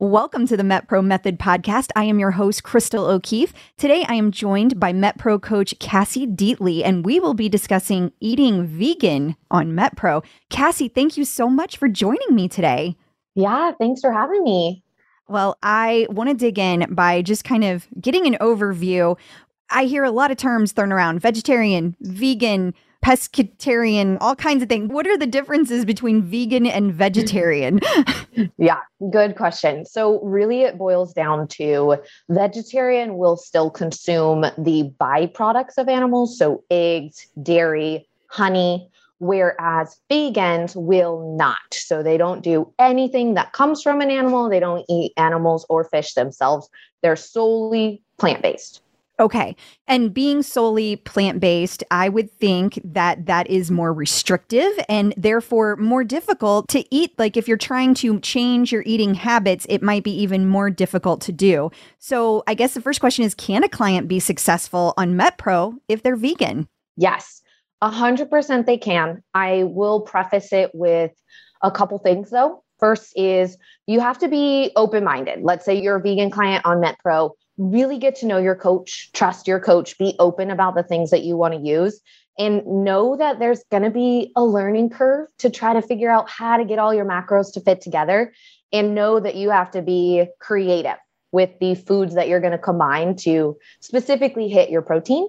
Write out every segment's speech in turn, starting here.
Welcome to the MetPro Method podcast. I am your host, Crystal O'Keefe. Today, I am joined by MetPro coach Kassy Dietle, and we will be discussing eating vegan on MetPro. Cassie, thank you so much for joining me today. Yeah, thanks for having me. Well, I want to dig in by just kind of getting an overview. I hear a lot of terms thrown around vegetarian, vegan, pescatarian, all kinds of things. What are the differences between vegan and vegetarian? yeah, good question. So, really, it boils down to vegetarian will still consume the byproducts of animals, so eggs, dairy, honey. Whereas vegans will not. So they don't do anything that comes from an animal. They don't eat animals or fish themselves. They're solely plant based. Okay. And being solely plant based, I would think that that is more restrictive and therefore more difficult to eat. Like if you're trying to change your eating habits, it might be even more difficult to do. So I guess the first question is can a client be successful on MetPro if they're vegan? Yes, 100% they can. I will preface it with a couple things though. First is you have to be open minded. Let's say you're a vegan client on MetPro really get to know your coach, trust your coach, be open about the things that you want to use, and know that there's going to be a learning curve to try to figure out how to get all your macros to fit together. And know that you have to be creative with the foods that you're going to combine to specifically hit your protein.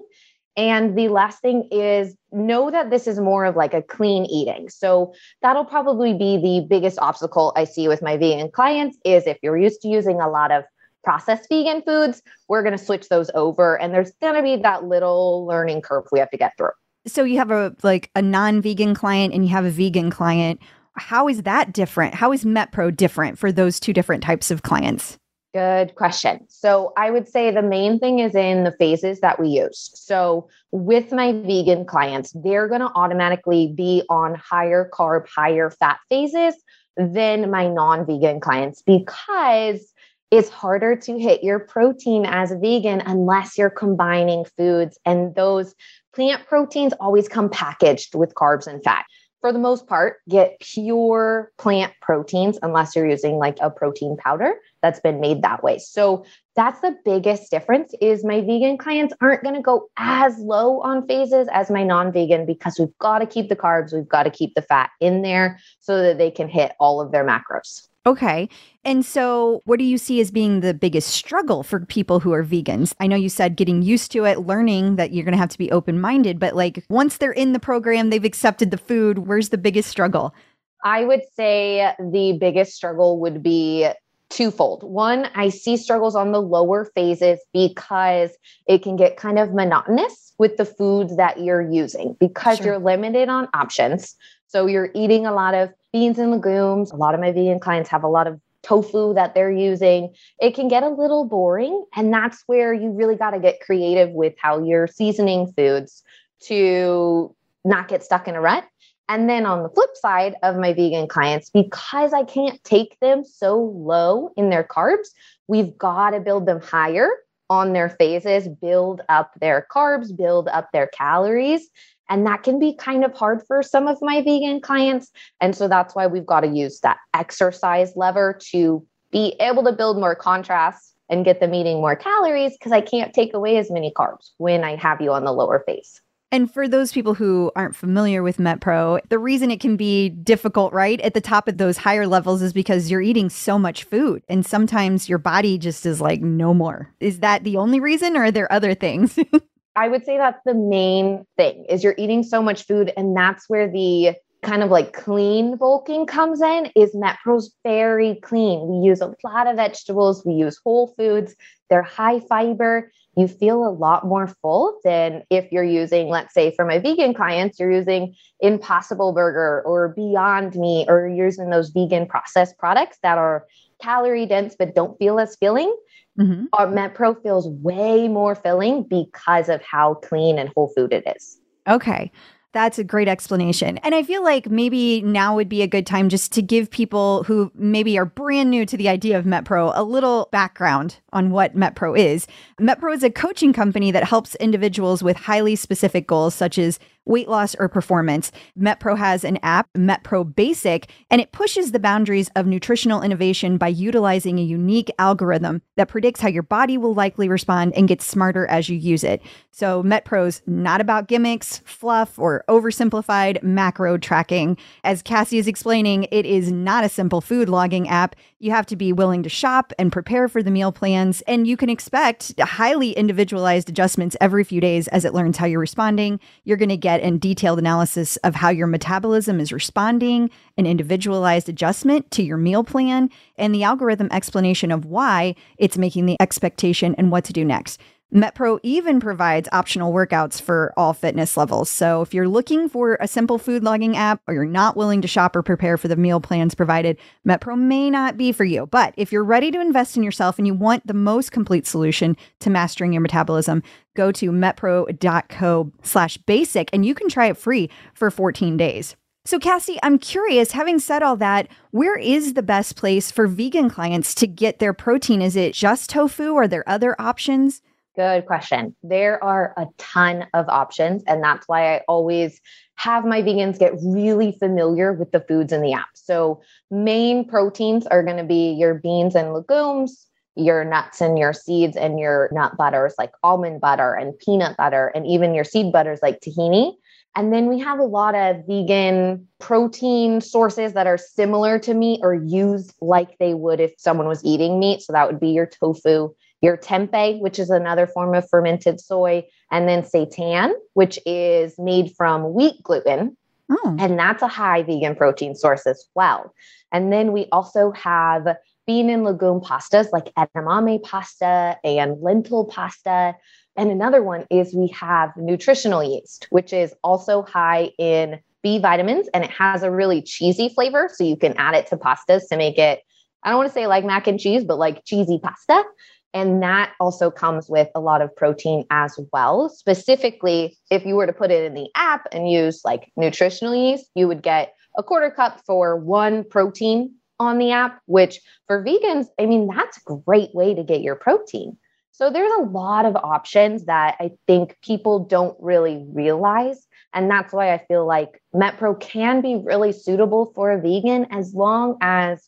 And the last thing is know that this is more of like a clean eating. So that'll probably be the biggest obstacle I see with my vegan clients is if you're used to using a lot of processed vegan foods, we're going to switch those over. And there's going to be that little learning curve we have to get through. So you have a like a non-vegan client and you have a vegan client. How is that different? How is MetPro different for those two different types of clients? Good question. So, I would say the main thing is in the phases that we use. So, with my vegan clients, they're going to automatically be on higher carb, higher fat phases than my non vegan clients because it's harder to hit your protein as a vegan unless you're combining foods. And those plant proteins always come packaged with carbs and fat. For the most part, get pure plant proteins unless you're using like a protein powder that's been made that way. So that's the biggest difference is my vegan clients aren't going to go as low on phases as my non-vegan because we've got to keep the carbs, we've got to keep the fat in there so that they can hit all of their macros. Okay. And so, what do you see as being the biggest struggle for people who are vegans? I know you said getting used to it, learning that you're going to have to be open minded, but like once they're in the program, they've accepted the food, where's the biggest struggle? I would say the biggest struggle would be twofold. One, I see struggles on the lower phases because it can get kind of monotonous with the foods that you're using because sure. you're limited on options. So you're eating a lot of beans and legumes. A lot of my vegan clients have a lot of tofu that they're using. It can get a little boring. And that's where you really got to get creative with how you're seasoning foods to not get stuck in a rut. And then on the flip side of my vegan clients, because I can't take them so low in their carbs, we've got to build them higher on their phases, build up their carbs, build up their calories. And that can be kind of hard for some of my vegan clients. And so that's why we've got to use that exercise lever to be able to build more contrast and get them eating more calories because I can't take away as many carbs when I have you on the lower face. And for those people who aren't familiar with MetPro, the reason it can be difficult, right, at the top of those higher levels is because you're eating so much food. And sometimes your body just is like, no more. Is that the only reason, or are there other things? I would say that's the main thing is you're eating so much food and that's where the kind of like clean bulking comes in is MetPro's very clean. We use a lot of vegetables, we use whole foods, they're high fiber. You feel a lot more full than if you're using, let's say, for my vegan clients, you're using Impossible Burger or Beyond Meat, or you're using those vegan processed products that are calorie dense but don't feel as filling. Mm-hmm. Our MetPro feels way more filling because of how clean and whole food it is. Okay. That's a great explanation. And I feel like maybe now would be a good time just to give people who maybe are brand new to the idea of MetPro a little background on what MetPro is. MetPro is a coaching company that helps individuals with highly specific goals such as weight loss, or performance. MetPro has an app, MetPro Basic, and it pushes the boundaries of nutritional innovation by utilizing a unique algorithm that predicts how your body will likely respond and gets smarter as you use it. So, MetPro's not about gimmicks, fluff, or oversimplified macro tracking. As Kassy is explaining, it is not a simple food logging app. You have to be willing to shop and prepare for the meal plans, and you can expect highly individualized adjustments every few days as it learns how you're responding. You're going to get a detailed analysis of how your metabolism is responding, an individualized adjustment to your meal plan, and the algorithm explanation of why it's making the expectation and what to do next. MetPro even provides optional workouts for all fitness levels. So if you're looking for a simple food logging app or you're not willing to shop or prepare for the meal plans provided, MetPro may not be for you. But if you're ready to invest in yourself and you want the most complete solution to mastering your metabolism, go to metpro.co slash basic and you can try it free for 14 days. So, Kassy, I'm curious, having said all that, where is the best place for vegan clients to get their protein? Is it just tofu? Are there other options? Good question. There are a ton of options, and that's why I always have my vegans get really familiar with the foods in the app. So, main proteins are going to be your beans and legumes, your nuts and your seeds, and your nut butters like almond butter and peanut butter, and even your seed butters like tahini. And then we have a lot of vegan protein sources that are similar to meat or used like they would if someone was eating meat. So that would be your tofu, your tempeh, which is another form of fermented soy, and then seitan, which is made from wheat gluten. Oh. And that's a high vegan protein source as well. And then we also have bean and legume pastas like edamame pasta and lentil pasta. And another one is we have nutritional yeast, which is also high in B vitamins and it has a really cheesy flavor. So you can add it to pastas to make it, I don't want to say like mac and cheese, but like cheesy pasta. And that also comes with a lot of protein as well. Specifically, if you were to put it in the app and use like nutritional yeast, you would get a quarter cup for one protein on the app, which for vegans, I mean, that's a great way to get your protein. So there's a lot of options that I think people don't really realize. And that's why I feel like MetPro can be really suitable for a vegan as long as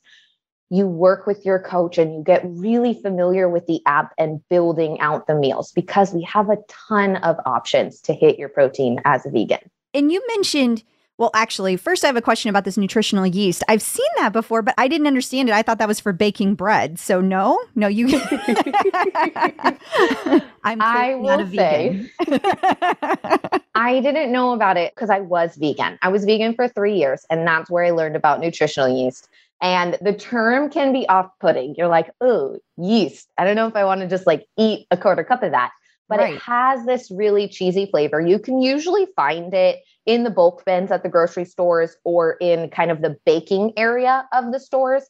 you work with your coach and you get really familiar with the app and building out the meals because we have a ton of options to hit your protein as a vegan. And you mentioned, well, actually, first I have a question about this nutritional yeast. I've seen that before, but I didn't understand it. I thought that was for baking bread. So no, no, you. I'm I will not a vegan. Say, I didn't know about it because I was vegan. I was vegan for three years, and that's where I learned about nutritional yeast. And the term can be off putting. You're like, oh, yeast. I don't know if I want to just like eat a quarter cup of that. But right. it has this really cheesy flavor. You can usually find it in the bulk bins at the grocery stores or in kind of the baking area of the stores.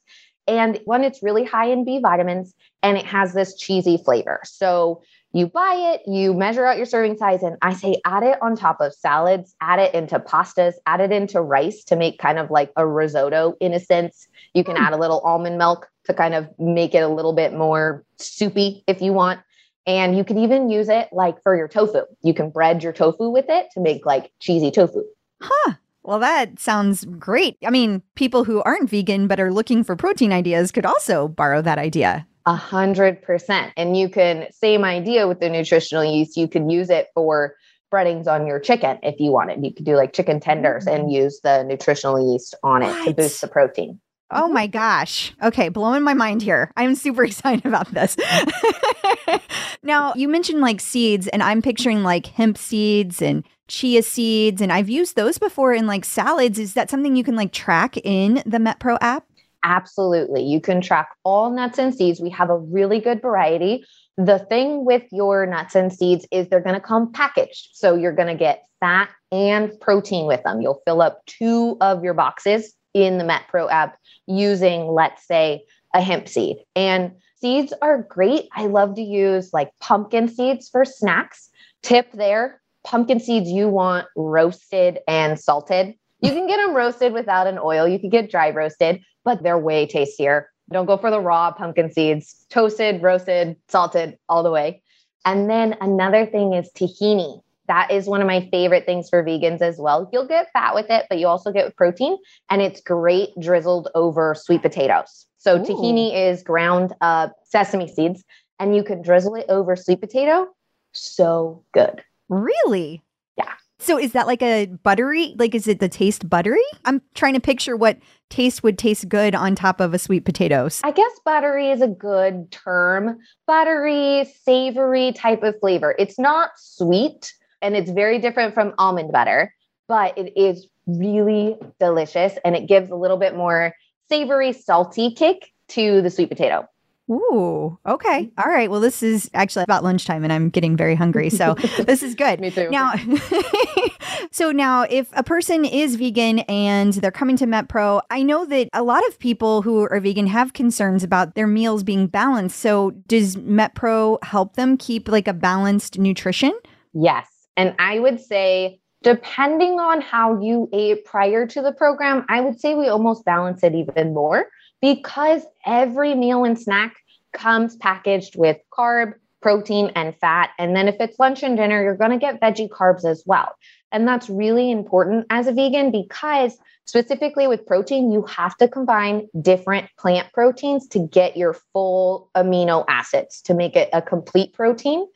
And one, it's really high in B vitamins and it has this cheesy flavor. So you buy it, you measure out your serving size, and I say add it on top of salads, add it into pastas, add it into rice to make kind of like a risotto in a sense. You can mm. add a little almond milk to kind of make it a little bit more soupy if you want. And you can even use it like for your tofu. You can bread your tofu with it to make like cheesy tofu. Huh. Well, that sounds great. I mean, people who aren't vegan but are looking for protein ideas could also borrow that idea. A hundred percent. And you can, same idea with the nutritional yeast, you can use it for breadings on your chicken if you wanted. You could do like chicken tenders mm-hmm. and mm. use the nutritional yeast on it what? to boost the protein. Oh my gosh. Okay, blowing my mind here. I'm super excited about this. now, you mentioned like seeds, and I'm picturing like hemp seeds and chia seeds, and I've used those before in like salads. Is that something you can like track in the MetPro app? Absolutely. You can track all nuts and seeds. We have a really good variety. The thing with your nuts and seeds is they're going to come packaged. So you're going to get fat and protein with them. You'll fill up two of your boxes in the MetPro app using, let's say, a hemp seed. And seeds are great. I love to use like pumpkin seeds for snacks. Tip there pumpkin seeds you want roasted and salted. You can get them roasted without an oil. You can get dry roasted, but they're way tastier. Don't go for the raw pumpkin seeds, toasted, roasted, salted, all the way. And then another thing is tahini. That is one of my favorite things for vegans as well. You'll get fat with it, but you also get protein, and it's great drizzled over sweet potatoes. So, Ooh. tahini is ground up sesame seeds, and you can drizzle it over sweet potato. So good. Really? So is that like a buttery? Like, is it the taste buttery? I'm trying to picture what taste would taste good on top of a sweet potatoes. I guess buttery is a good term. Buttery, savory type of flavor. It's not sweet and it's very different from almond butter, but it is really delicious and it gives a little bit more savory, salty kick to the sweet potato. Ooh, okay. Mm-hmm. All right. Well, this is actually about lunchtime and I'm getting very hungry. So this is good. Me too. Now, so now if a person is vegan and they're coming to MetPro, I know that a lot of people who are vegan have concerns about their meals being balanced. So does MetPro help them keep like a balanced nutrition? Yes. And I would say, depending on how you ate prior to the program, I would say we almost balance it even more because every meal and snack comes packaged with carb, protein, and fat. And then if it's lunch and dinner, you're going to get veggie carbs as well. And that's really important as a vegan because specifically with protein, you have to combine different plant proteins to get your full amino acids to make it a complete protein.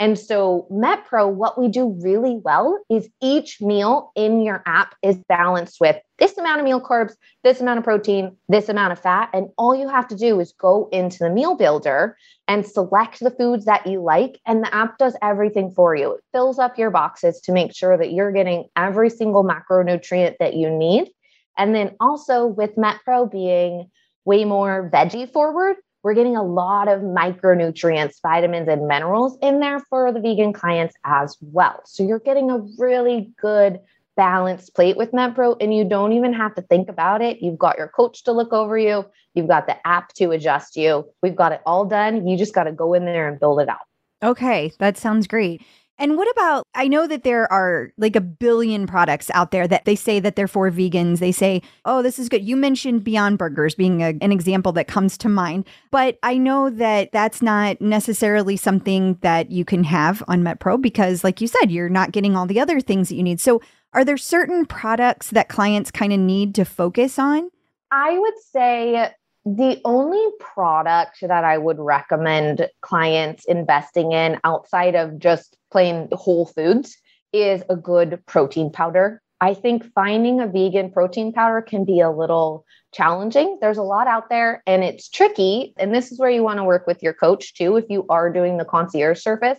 And so, MetPro, what we do really well is each meal in your app is balanced with this amount of meal carbs, this amount of protein, this amount of fat. And all you have to do is go into the meal builder and select the foods that you like. And the app does everything for you. It fills up your boxes to make sure that you're getting every single macronutrient that you need. And then also with MetPro being way more veggie forward, we're getting a lot of micronutrients, vitamins, and minerals in there for the vegan clients as well. So you're getting a really good balanced plate with MetPro, and you don't even have to think about it. You've got your coach to look over you, you've got the app to adjust you. We've got it all done. You just got to go in there and build it out. Okay, that sounds great. And what about, I know that there are like a billion products out there that they say that they're for vegans. They say, oh, this is good. You mentioned Beyond Burgers being a, an example that comes to mind. But I know that that's not necessarily something that you can have on MetPro because, like you said, you're not getting all the other things that you need. So, are there certain products that clients kind of need to focus on? I would say the only product that I would recommend clients investing in outside of just plain whole foods is a good protein powder. I think finding a vegan protein powder can be a little challenging. There's a lot out there and it's tricky. And this is where you want to work with your coach too, if you are doing the concierge service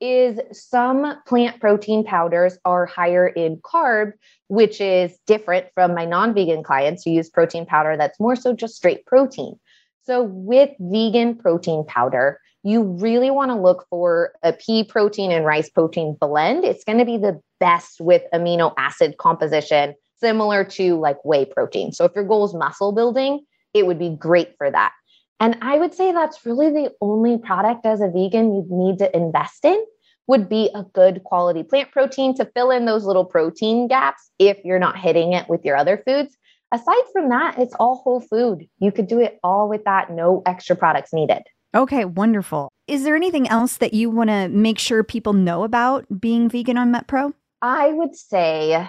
is some plant protein powders are higher in carb, which is different from my non vegan clients who use protein powder that's more so just straight protein. So, with vegan protein powder, you really want to look for a pea protein and rice protein blend. It's going to be the best with amino acid composition, similar to like whey protein. So, if your goal is muscle building, it would be great for that. And I would say that's really the only product as a vegan you'd need to invest in would be a good quality plant protein to fill in those little protein gaps if you're not hitting it with your other foods. Aside from that, it's all whole food. You could do it all with that, no extra products needed. Okay, wonderful. Is there anything else that you want to make sure people know about being vegan on MetPro? I would say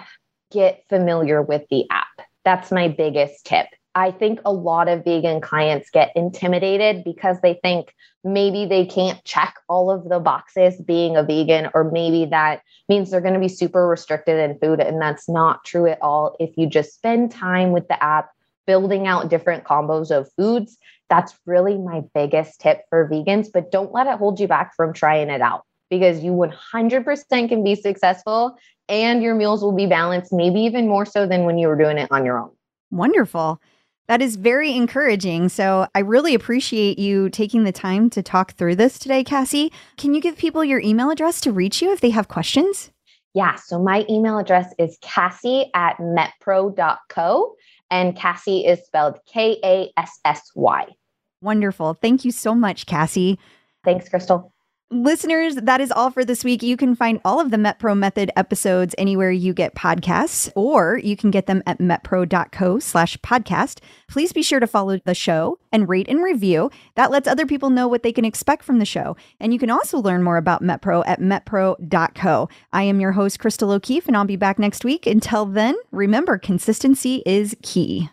get familiar with the app. That's my biggest tip. I think a lot of vegan clients get intimidated because they think maybe they can't check all of the boxes being a vegan, or maybe that means they're going to be super restricted in food. And that's not true at all. If you just spend time with the app, building out different combos of foods, that's really my biggest tip for vegans. But don't let it hold you back from trying it out because you 100% can be successful and your meals will be balanced, maybe even more so than when you were doing it on your own. Wonderful. That is very encouraging. So I really appreciate you taking the time to talk through this today, Kassy. Can you give people your email address to reach you if they have questions? Yeah. So my email address is Kassy at metpro.co. And Kassy is spelled K A S S Y. Wonderful. Thank you so much, Kassy. Thanks, Crystal. Listeners, that is all for this week. You can find all of the MetPro Method episodes anywhere you get podcasts, or you can get them at metpro.co slash podcast. Please be sure to follow the show and rate and review. That lets other people know what they can expect from the show. And you can also learn more about MetPro at metpro.co. I am your host, Crystal O'Keefe, and I'll be back next week. Until then, remember, consistency is key.